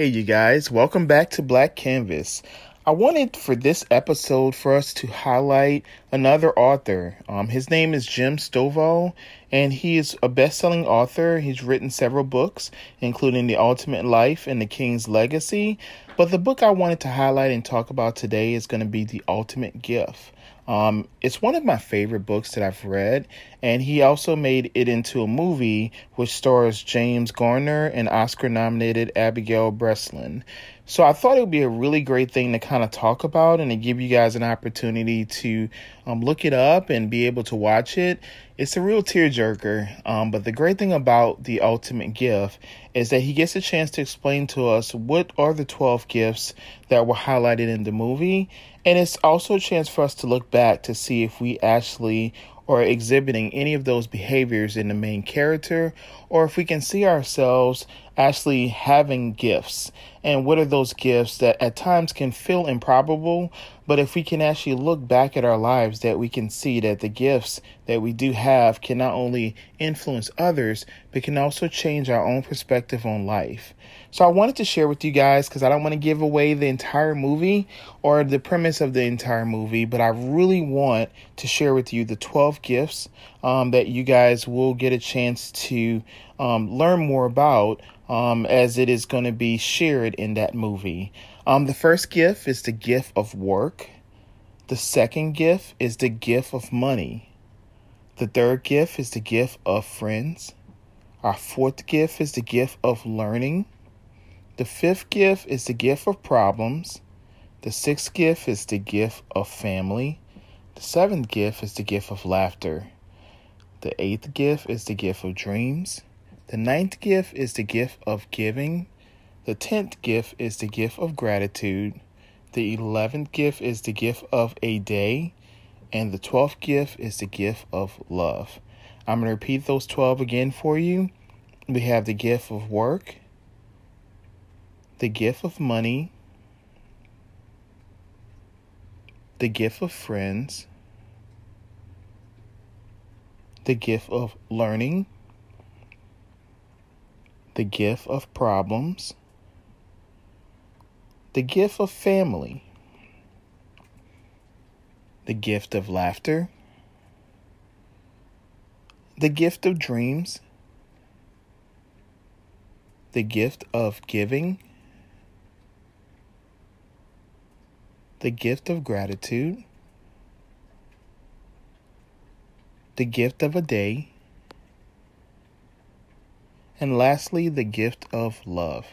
Hey, you guys, welcome back to Black Canvas. I wanted for this episode for us to highlight another author. Um, his name is Jim Stovall, and he is a best selling author. He's written several books, including The Ultimate Life and The King's Legacy. But the book I wanted to highlight and talk about today is going to be The Ultimate Gift. Um, it's one of my favorite books that I've read, and he also made it into a movie which stars James Garner and Oscar nominated Abigail Breslin. So I thought it would be a really great thing to kind of talk about and to give you guys an opportunity to um, look it up and be able to watch it. It's a real tearjerker, um, but the great thing about the ultimate gift is that he gets a chance to explain to us what are the 12 gifts that were highlighted in the movie. And it's also a chance for us to look back to see if we actually or exhibiting any of those behaviors in the main character, or if we can see ourselves actually having gifts. And what are those gifts that at times can feel improbable, but if we can actually look back at our lives, that we can see that the gifts that we do have can not only influence others, but can also change our own perspective on life. So I wanted to share with you guys because I don't want to give away the entire movie or the premise of the entire movie, but I really want to share with you the 12 gifts um, that you guys will get a chance to um, learn more about um, as it is going to be shared in that movie. Um, the first gift is the gift of work. The second gift is the gift of money. The third gift is the gift of friends. Our fourth gift is the gift of learning. The fifth gift is the gift of problems. The sixth gift is the gift of family. The seventh gift is the gift of laughter. The eighth gift is the gift of dreams. The ninth gift is the gift of giving. The tenth gift is the gift of gratitude. The eleventh gift is the gift of a day. And the twelfth gift is the gift of love. I'm going to repeat those 12 again for you. We have the gift of work, the gift of money, the gift of friends, the gift of learning, the gift of problems, the gift of family, the gift of laughter, the gift of dreams, the gift of giving the gift of gratitude, the gift of a day, and lastly, the gift of love.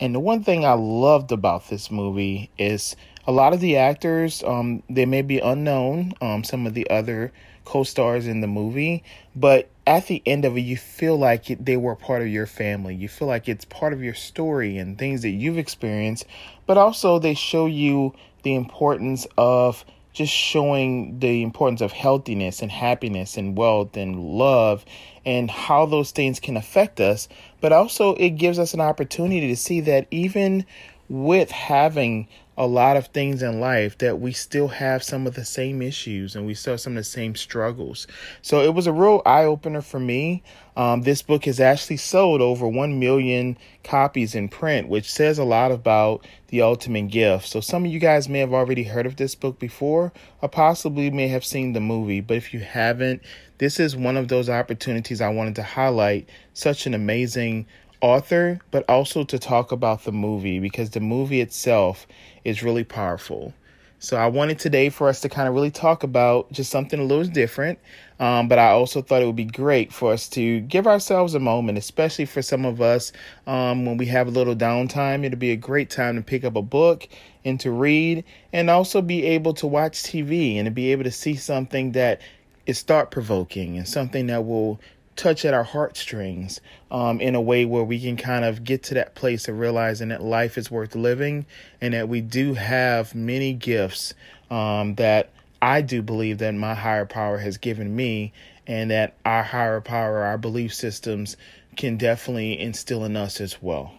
And the one thing I loved about this movie is a lot of the actors, um, they may be unknown, um, some of the other co stars in the movie, but at the end of it, you feel like they were part of your family. You feel like it's part of your story and things that you've experienced, but also they show you the importance of just showing the importance of healthiness and happiness and wealth and love and how those things can affect us. But also, it gives us an opportunity to see that even with having a lot of things in life that we still have some of the same issues and we still have some of the same struggles. So it was a real eye opener for me. Um, this book has actually sold over 1 million copies in print, which says a lot about the ultimate gift. So some of you guys may have already heard of this book before or possibly may have seen the movie. But if you haven't, this is one of those opportunities I wanted to highlight. Such an amazing author, but also to talk about the movie because the movie itself is really powerful. So I wanted today for us to kind of really talk about just something a little different. Um, but I also thought it would be great for us to give ourselves a moment, especially for some of us um, when we have a little downtime. It'll be a great time to pick up a book and to read, and also be able to watch TV and to be able to see something that is thought provoking and something that will touch at our heartstrings um, in a way where we can kind of get to that place of realizing that life is worth living and that we do have many gifts um, that I do believe that my higher power has given me and that our higher power, our belief systems can definitely instill in us as well.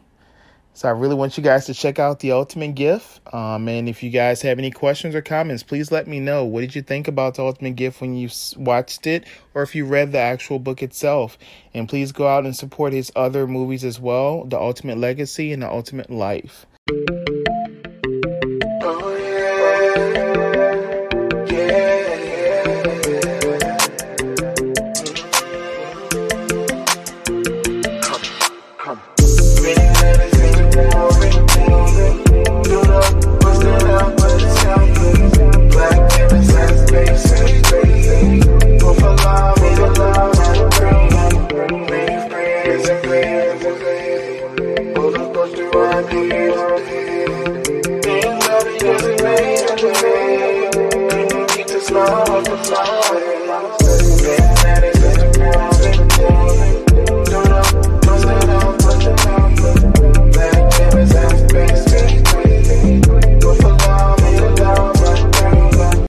So I really want you guys to check out The Ultimate Gift. Um, and if you guys have any questions or comments, please let me know. What did you think about The Ultimate Gift when you watched it or if you read the actual book itself? And please go out and support his other movies as well The Ultimate Legacy and The Ultimate Life. Not the